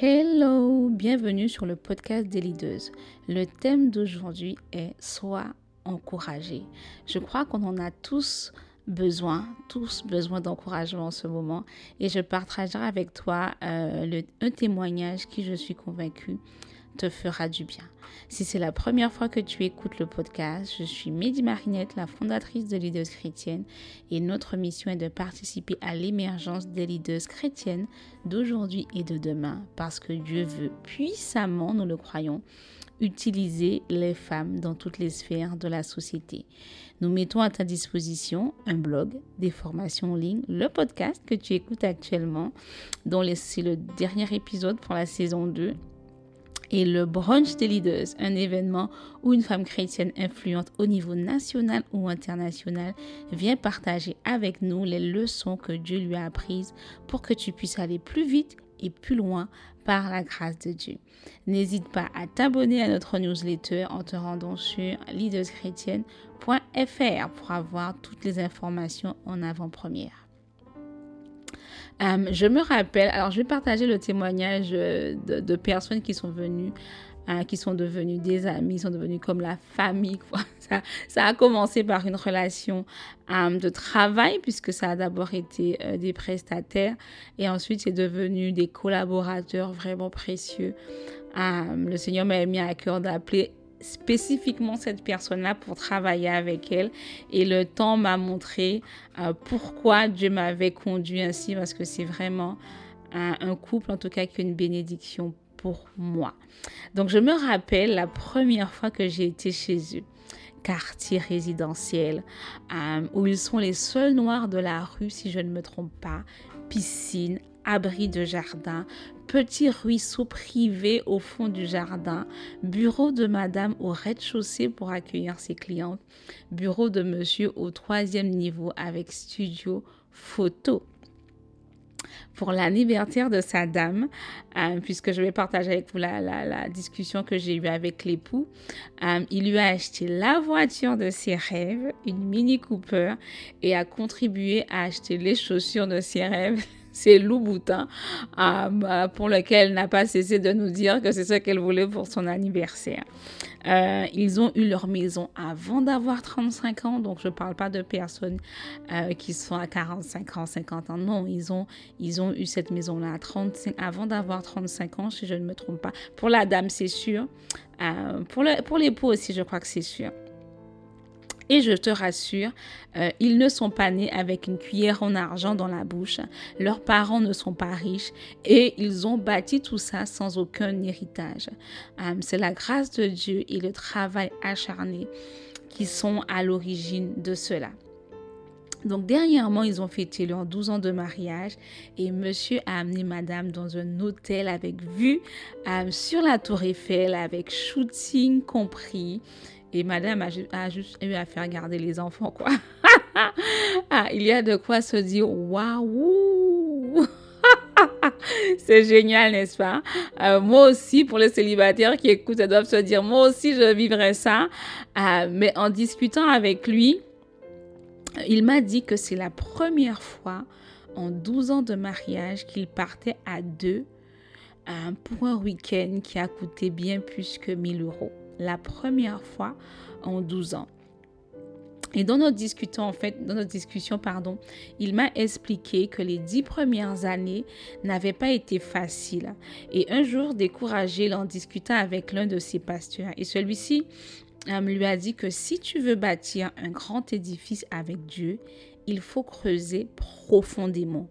Hello, bienvenue sur le podcast des leaders. Le thème d'aujourd'hui est Sois encouragé. Je crois qu'on en a tous besoin, tous besoin d'encouragement en ce moment. Et je partagerai avec toi euh, un témoignage qui, je suis convaincue, te fera du bien. Si c'est la première fois que tu écoutes le podcast, je suis Mehdi Marinette, la fondatrice de Leaders Chrétiennes, et notre mission est de participer à l'émergence des leaders chrétiennes d'aujourd'hui et de demain, parce que Dieu veut puissamment, nous le croyons, utiliser les femmes dans toutes les sphères de la société. Nous mettons à ta disposition un blog, des formations en ligne, le podcast que tu écoutes actuellement, dont c'est le dernier épisode pour la saison 2 et le Brunch des Leaders, un événement où une femme chrétienne influente au niveau national ou international vient partager avec nous les leçons que Dieu lui a apprises pour que tu puisses aller plus vite et plus loin par la grâce de Dieu. N'hésite pas à t'abonner à notre newsletter en te rendant sur leaderschrétienne.fr pour avoir toutes les informations en avant-première. Euh, je me rappelle, alors je vais partager le témoignage euh, de, personnes qui sont venues, hein, qui sont devenues des amis, sont devenues comme la famille. Ça, a commencé par une relation euh, de travail, puisque ça a d'abord été des prestataires, et ensuite c'est devenu des collaborateurs vraiment précieux. le Seigneur m'a mis à cœur d'appeler spécifiquement cette personne-là pour travailler avec elle. Et le temps m'a montré euh, pourquoi Dieu m'avait conduit ainsi, parce que c'est vraiment un, couple, en tout cas, qui est une bénédiction pour moi. Donc, je me rappelle la première fois que j'ai été chez eux quartier résidentiel, euh, où ils sont les seuls noirs de la rue, si je ne me trompe pas, piscine, abri de jardin, petit ruisseau privé au fond du jardin, bureau de madame au rez-de-chaussée pour accueillir ses clientes, bureau de monsieur au troisième niveau avec studio photo pour l'anniversaire de sa dame, euh, puisque je vais partager avec vous la, discussion que j'ai eue avec l'époux. Euh, il lui a acheté la voiture de ses rêves, une Mini Cooper, et a contribué à acheter les chaussures de ses rêves, c'est Louboutin, euh, bah, pour lequel elle n'a pas cessé de nous dire que c'est ce qu'elle voulait pour son anniversaire. Euh, ils ont eu leur maison avant d'avoir 35 ans, donc je ne parle pas de personnes euh, qui sont à 45 ans, 50 ans. Non, ils ont, ils ont eu cette maison-là avant d'avoir 35 ans, si je ne me trompe pas. Pour la dame, c'est sûr. pour l'époux aussi, je crois que c'est sûr. Et je te rassure, euh, ils ne sont pas nés avec une cuillère en argent dans la bouche. Leurs parents ne sont pas riches et ils ont bâti tout ça sans aucun héritage. Euh, c'est la grâce de Dieu et le travail acharné qui sont à l'origine de cela. Donc dernièrement, ils ont fêté leurs 12 ans de mariage et monsieur a amené madame dans un hôtel avec vue euh, sur la tour Eiffel avec shooting compris. Et madame a, juste eu à faire garder les enfants, quoi. ah, il y a de quoi se dire waouh! C'est génial, n'est-ce pas? Euh, moi aussi, pour les célibataires qui écoutent, doivent se dire, moi aussi, je vivrais ça. Euh, mais en discutant avec lui, il m'a dit que c'est la première fois en 12 ans de mariage qu'il partait à deux euh, pour un week-end qui a coûté bien plus que 1000 euros la première fois en 12 ans. Et dans notre discussion, en fait, dans notre discussion, pardon, il m'a expliqué que les dix premières années n'avaient pas été faciles. Et un jour, découragé, il en discuta avec l'un de ses pasteurs. Et celui-ci euh, lui a dit que si tu veux bâtir un grand édifice avec Dieu, il faut creuser profondément.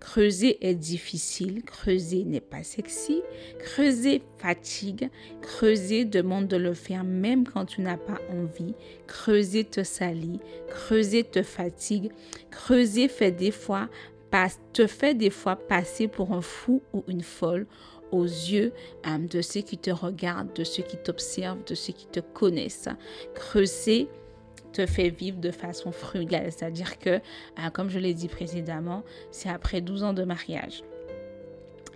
Creuser est difficile, creuser n'est pas sexy, creuser fatigue, creuser demande de le faire même quand tu n'as pas envie, creuser te salit, creuser te fatigue, creuser fait des fois te fait des fois passer pour un fou ou une folle aux yeux euh, de ceux qui te regardent, de ceux qui t'observent, de ceux qui te connaissent. Creuser te fait vivre de façon frugale. C'est-à-dire que, euh, comme je l'ai dit précédemment, c'est après 12 ans de mariage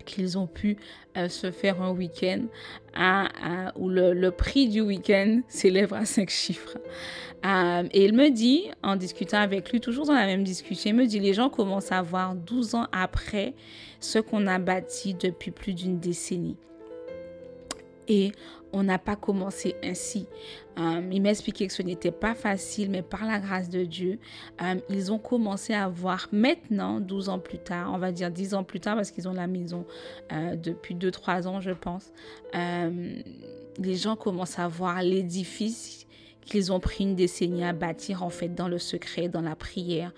qu'ils ont pu euh, se faire un week-end où le, prix du week-end s'élève à cinq chiffres. Euh, et il me dit, en discutant avec lui, toujours dans la même discussion, il me dit, les gens commencent à voir 12 ans après ce qu'on a bâti depuis plus d'une décennie. Et on n'a pas commencé ainsi. Euh, il m'a expliqué que ce n'était pas facile, mais par la grâce de Dieu, euh, ils ont commencé à voir maintenant, 12 ans plus tard, on va dire 10 ans plus tard, parce qu'ils ont la maison euh, depuis 2-3 ans, je pense, les gens commencent à voir l'édifice qu'ils ont pris une décennie à bâtir en fait dans le secret, dans la prière,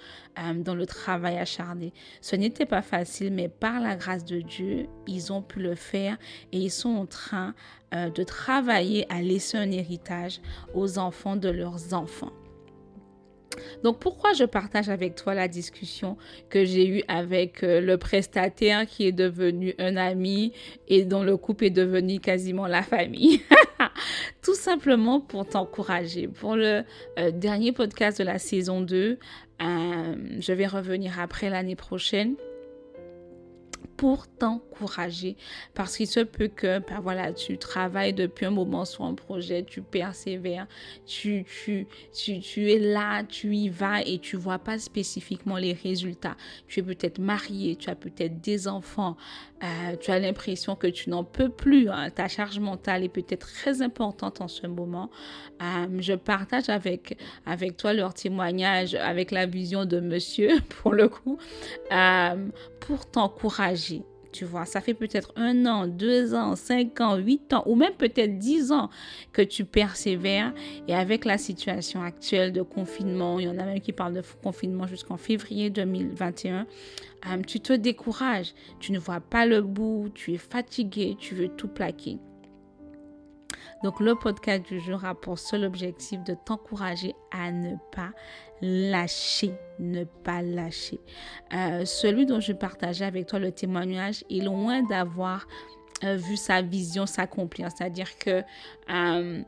dans le travail acharné. Ce n'était pas facile, mais par la grâce de Dieu, ils ont pu le faire et ils sont en train euh, de travailler à laisser un héritage aux enfants de leurs enfants. Donc pourquoi je partage avec toi la discussion que j'ai eue avec euh, le prestataire qui est devenu un ami et dont le couple est devenu quasiment la famille? Tout simplement pour t'encourager. Pour le euh, dernier podcast de la saison 2, je vais revenir après l'année prochaine pour t'encourager. Parce qu'il se peut que, ben voilà, tu travailles depuis un moment sur un projet, tu persévères, tu, tu, tu, tu es là, tu y vas et tu vois pas spécifiquement les résultats. Tu es peut-être marié, tu as peut-être des enfants, euh, tu as l'impression que tu n'en peux plus. Hein. Ta charge mentale est peut-être très importante en ce moment. Euh, je partage avec, avec toi leur témoignage, avec la vision de monsieur, pour le coup, euh, pour t'encourager. Tu vois, ça fait peut-être un an, deux ans, cinq ans, huit ans, ou même peut-être dix ans que tu persévères. Et avec la situation actuelle de confinement, il y en a même qui parlent de confinement jusqu'en février 2021, euh, tu te décourages, tu ne vois pas le bout, tu es fatigué, tu veux tout plaquer. Donc le podcast du jour a pour seul objectif de t'encourager à ne pas lâcher, ne pas lâcher. Euh, celui dont je partageais avec toi le témoignage est loin d'avoir euh, vu sa vision s'accomplir. C'est-à-dire que euh,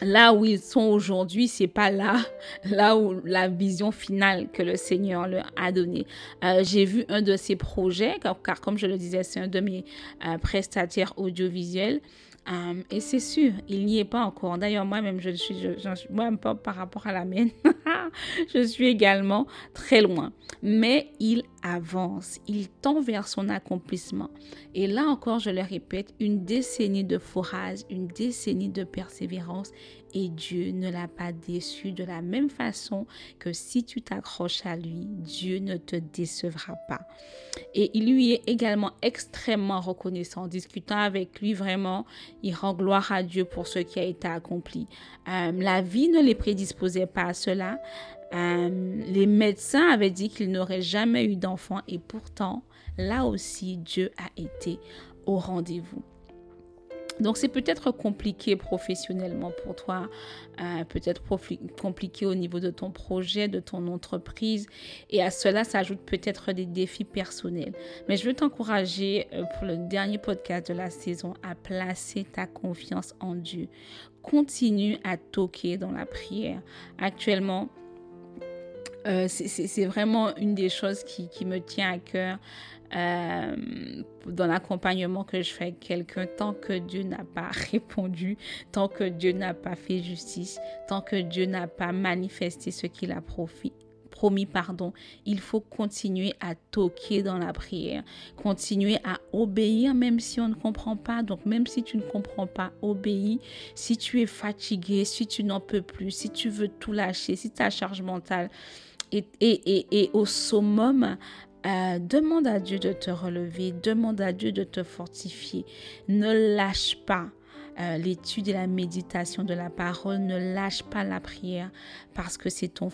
là où ils sont aujourd'hui, c'est pas là, là où la vision finale que le Seigneur leur a donnée. J'ai vu un de ses projets, car, comme je le disais, c'est un de mes prestataires audiovisuels. Euh, et c'est sûr, il n'y est pas encore. D'ailleurs, moi-même, je suis, moi-même pas par rapport à la mienne, je suis également très loin. Mais il avance, il tend vers son accomplissement. Et là encore, je le répète, une décennie de forage, une décennie de persévérance et Dieu ne l'a pas déçu de la même façon que si tu t'accroches à lui, Dieu ne te décevra pas. Et il lui est également extrêmement reconnaissant. En discutant avec lui, vraiment, il rend gloire à Dieu pour ce qui a été accompli. Euh, la vie ne les prédisposait pas à cela. Euh, les médecins avaient dit qu'il n'aurait jamais eu d'enfant et pourtant, là aussi, Dieu a été au rendez-vous. Donc c'est peut-être compliqué professionnellement pour toi, euh, peut-être compliqué au niveau de ton projet, de ton entreprise, et à cela s'ajoutent peut-être des défis personnels. Mais je veux t'encourager euh, pour le dernier podcast de la saison à placer ta confiance en Dieu. Continue à toquer dans la prière. Actuellement, euh, c'est vraiment une des choses qui, me tient à cœur. Euh, dans l'accompagnement que je fais avec quelqu'un, tant que Dieu n'a pas répondu, tant que Dieu n'a pas fait justice, tant que Dieu n'a pas manifesté ce qu'il a promis, pardon, il faut continuer à toquer dans la prière, continuer à obéir même si on ne comprend pas. Donc même si tu ne comprends pas, obéis. Si tu es fatigué, si tu n'en peux plus, si tu veux tout lâcher, si ta charge mentale est, est au summum, euh, demande à Dieu de te relever, demande à Dieu de te fortifier. Ne lâche pas euh, l'étude et la méditation de la parole, ne lâche pas la prière parce que c'est ton,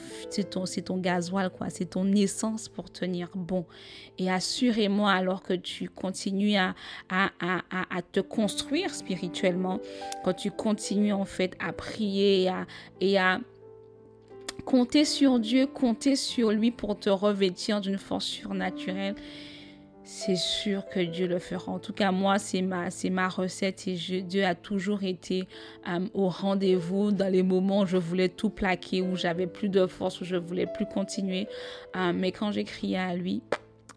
ton, ton gasoil, c'est ton essence pour tenir bon. Et assurément, alors que tu continues à, à, à, te construire spirituellement, quand tu continues en fait à prier et et à Compter sur Dieu, compter sur lui pour te revêtir d'une force surnaturelle. C'est sûr que Dieu le fera. En tout cas, moi, c'est ma, recette et Dieu a toujours été euh, au rendez-vous dans les moments où je voulais tout plaquer, où j'avais plus de force, où je voulais plus continuer. Euh, mais quand j'ai crié à lui,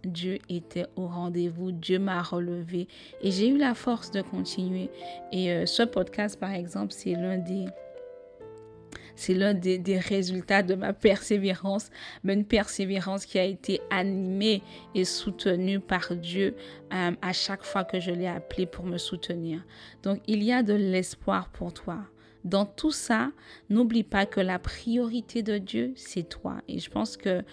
Dieu était au rendez-vous, Dieu m'a relevé et j'ai eu la force de continuer. Et euh, ce podcast, par exemple, c'est l'un des c'est l'un des, résultats de ma persévérance, mais une persévérance qui a été animée et soutenue par Dieu euh, à chaque fois que je l'ai appelé pour me soutenir. Donc, il y a de l'espoir pour toi. Dans tout ça, n'oublie pas que la priorité de Dieu, c'est toi. Et je pense que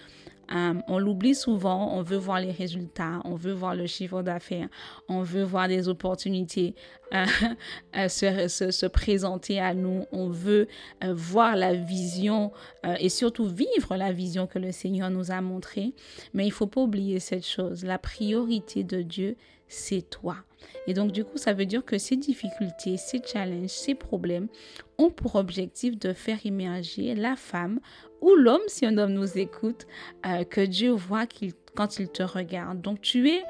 euh, on l'oublie souvent, on veut voir les résultats, on veut voir le chiffre d'affaires, on veut voir des opportunités euh, euh, se, présenter à nous, on veut voir la vision et surtout vivre la vision que le Seigneur nous a montrée. Mais il faut pas oublier cette chose, la priorité de Dieu, c'est toi. Et donc, du coup, ça veut dire que ces difficultés, ces challenges, ces problèmes ont pour objectif de faire émerger la femme ou l'homme, si un homme nous écoute, euh, que Dieu voit quand il te regarde. Donc, tu es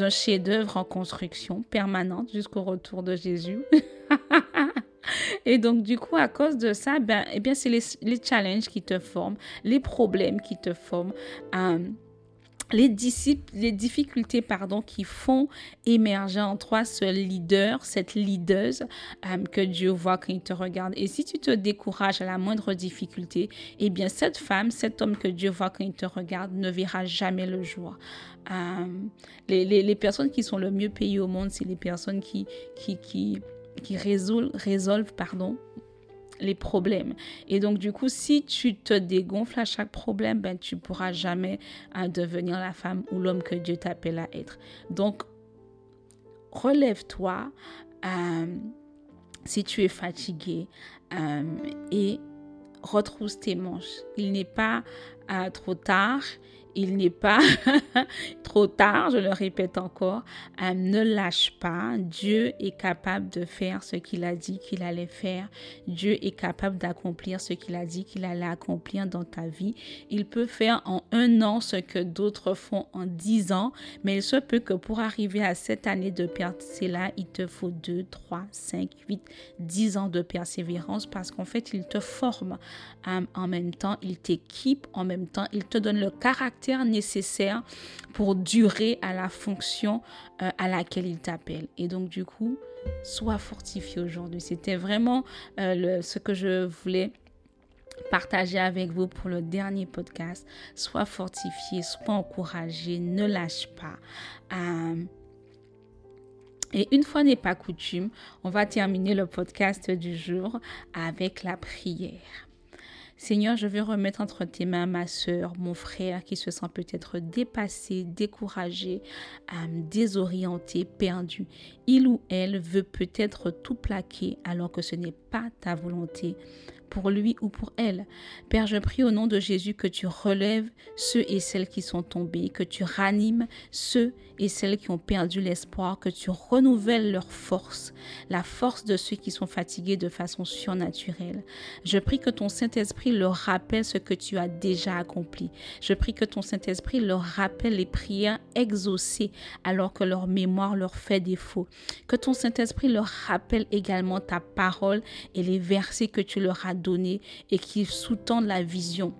un chef-d'œuvre en construction permanente jusqu'au retour de Jésus. Et donc, du coup, à cause de ça, ben, eh bien, c'est les, les, challenges qui te forment, les problèmes qui te forment. Euh, les, les difficultés pardon, qui font émerger en toi ce leader, cette leaduse euh, que Dieu voit quand il te regarde. Et si tu te décourages à la moindre difficulté, eh bien cette femme, cet homme que Dieu voit quand il te regarde ne verra jamais le jour. Euh, les, les, les, personnes qui sont le mieux payées au monde, c'est les personnes qui, qui, qui, qui résolvent, résolvent pardon, les problèmes. Et donc, du coup, si tu te dégonfles à chaque problème, ben, tu pourras jamais hein, devenir la femme ou l'homme que Dieu t'appelle à être. Donc, relève-toi euh, si tu es fatigué euh, et retrousse tes manches. Il n'est pas euh, trop tard il n'est pas trop tard, je le répète encore, euh, ne lâche pas. Dieu est capable de faire ce qu'il a dit qu'il allait faire. Dieu est capable d'accomplir ce qu'il a dit qu'il allait accomplir dans ta vie. Il peut faire en un an ce que d'autres font en dix ans, mais il se peut que pour arriver à cette année de là, il te faut deux, trois, cinq, huit, dix ans de persévérance parce qu'en fait, il te forme euh, en même temps, il t'équipe en même temps, il te donne le caractère nécessaire pour durer à la fonction euh, à laquelle il t'appelle. Et donc, du coup, sois fortifié aujourd'hui. C'était vraiment euh, le, ce que je voulais partager avec vous pour le dernier podcast. Sois fortifié, sois encouragé, ne lâche pas. Euh, et une fois n'est pas coutume, on va terminer le podcast du jour avec la prière. Seigneur, je veux remettre entre tes mains ma soeur, mon frère qui se sent peut-être dépassé, découragé, désorienté, perdu. Il ou elle veut peut-être tout plaquer alors que ce n'est pas ta volonté pour lui ou pour elle. Père, je prie au nom de Jésus que tu relèves ceux et celles qui sont tombés, que tu ranimes ceux et celles qui ont perdu l'espoir, que tu renouvelles leur force, la force de ceux qui sont fatigués de façon surnaturelle. Je prie que ton Saint-Esprit leur rappelle ce que tu as déjà accompli. Je prie que ton Saint-Esprit leur rappelle les prières exaucées alors que leur mémoire leur fait défaut. Que ton Saint-Esprit leur rappelle également ta parole et les versets que tu leur as donné et qui sous-tendent la vision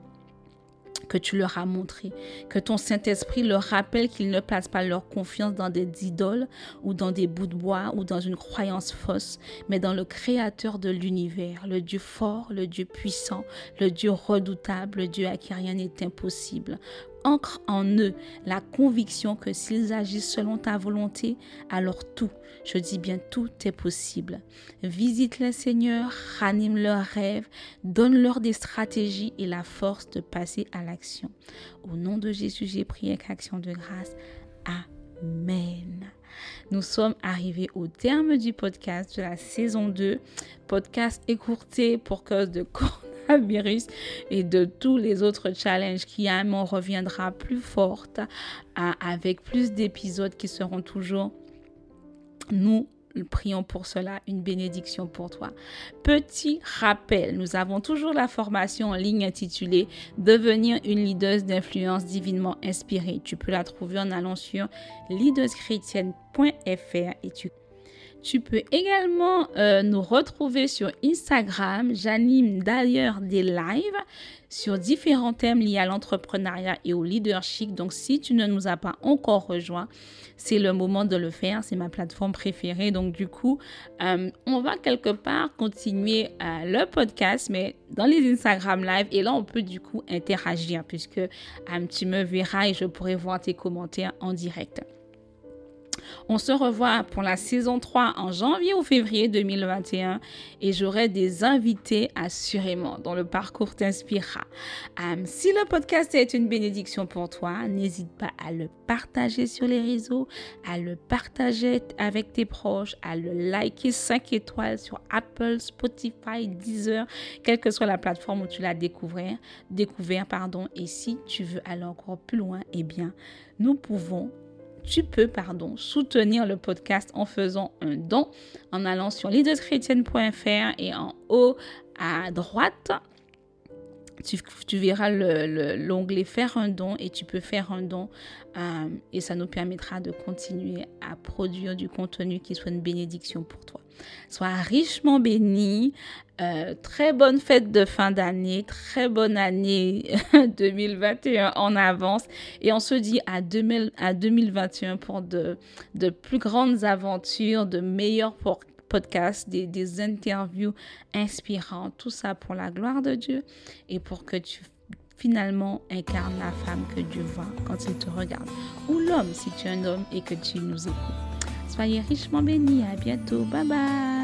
que tu leur as montré. Que ton Saint-Esprit leur rappelle qu'ils ne placent pas leur confiance dans des idoles ou dans des bouts de bois ou dans une croyance fausse, mais dans le Créateur de l'univers, le Dieu fort, le Dieu puissant, le Dieu redoutable, le Dieu à qui rien n'est impossible ancre en eux la conviction que s'ils agissent selon ta volonté, alors tout, je dis bien tout est possible. Visite les Seigneur, ranime leurs rêves, donne-leur des stratégies et la force de passer à l'action. Au nom de Jésus, j'ai prié avec action de grâce. Amen. Nous sommes arrivés au terme du podcast de la saison 2. Podcast écourté pour cause de virus et de tous les autres challenges qui à un reviendra plus forte avec plus d'épisodes qui seront toujours nous prions pour cela, une bénédiction pour toi. Petit rappel, nous avons toujours la formation en ligne intitulée Devenir une leader d'influence divinement inspirée. Tu peux la trouver en allant sur leaderschrétienne.fr et tu Tu peux également euh, nous retrouver sur Instagram. J'anime d'ailleurs des lives sur différents thèmes liés à l'entrepreneuriat et au leadership. Donc, si tu ne nous as pas encore rejoint, c'est le moment de le faire. C'est ma plateforme préférée. Donc, du coup, euh, on va quelque part continuer euh, le podcast, mais dans les Instagram Live. Et là, on peut du coup interagir puisque tu me verras et je pourrai voir tes commentaires en direct. On se revoit pour la saison 3 en janvier ou février 2021 et j'aurai des invités assurément dont le parcours t'inspirera. Si le podcast est une bénédiction pour toi, n'hésite pas à le partager sur les réseaux, à le partager avec tes proches, à le liker 5 étoiles sur Apple, Spotify, Deezer, quelle que soit la plateforme où tu l'as découvert, découvert pardon. Et si tu veux aller encore plus loin, eh bien, nous pouvons tu peux pardon, soutenir le podcast en faisant un don en allant sur leaderschrétienne.fr et en haut à droite, tu, verras l'onglet faire un don et tu peux faire un don euh, et ça nous permettra de continuer à produire du contenu qui soit une bénédiction pour toi. Sois richement béni. Euh, très bonne fête de fin d'année, très bonne année 2021 en avance. Et on se dit à, 2021 pour de, plus grandes aventures, de meilleurs podcasts, des, des interviews inspirantes, tout ça pour la gloire de Dieu et pour que tu finalement incarnes la femme que Dieu voit quand il te regarde. Ou l'homme si tu es un homme et que tu nous écoutes. Soyez richement bénis. À bientôt. Bye bye.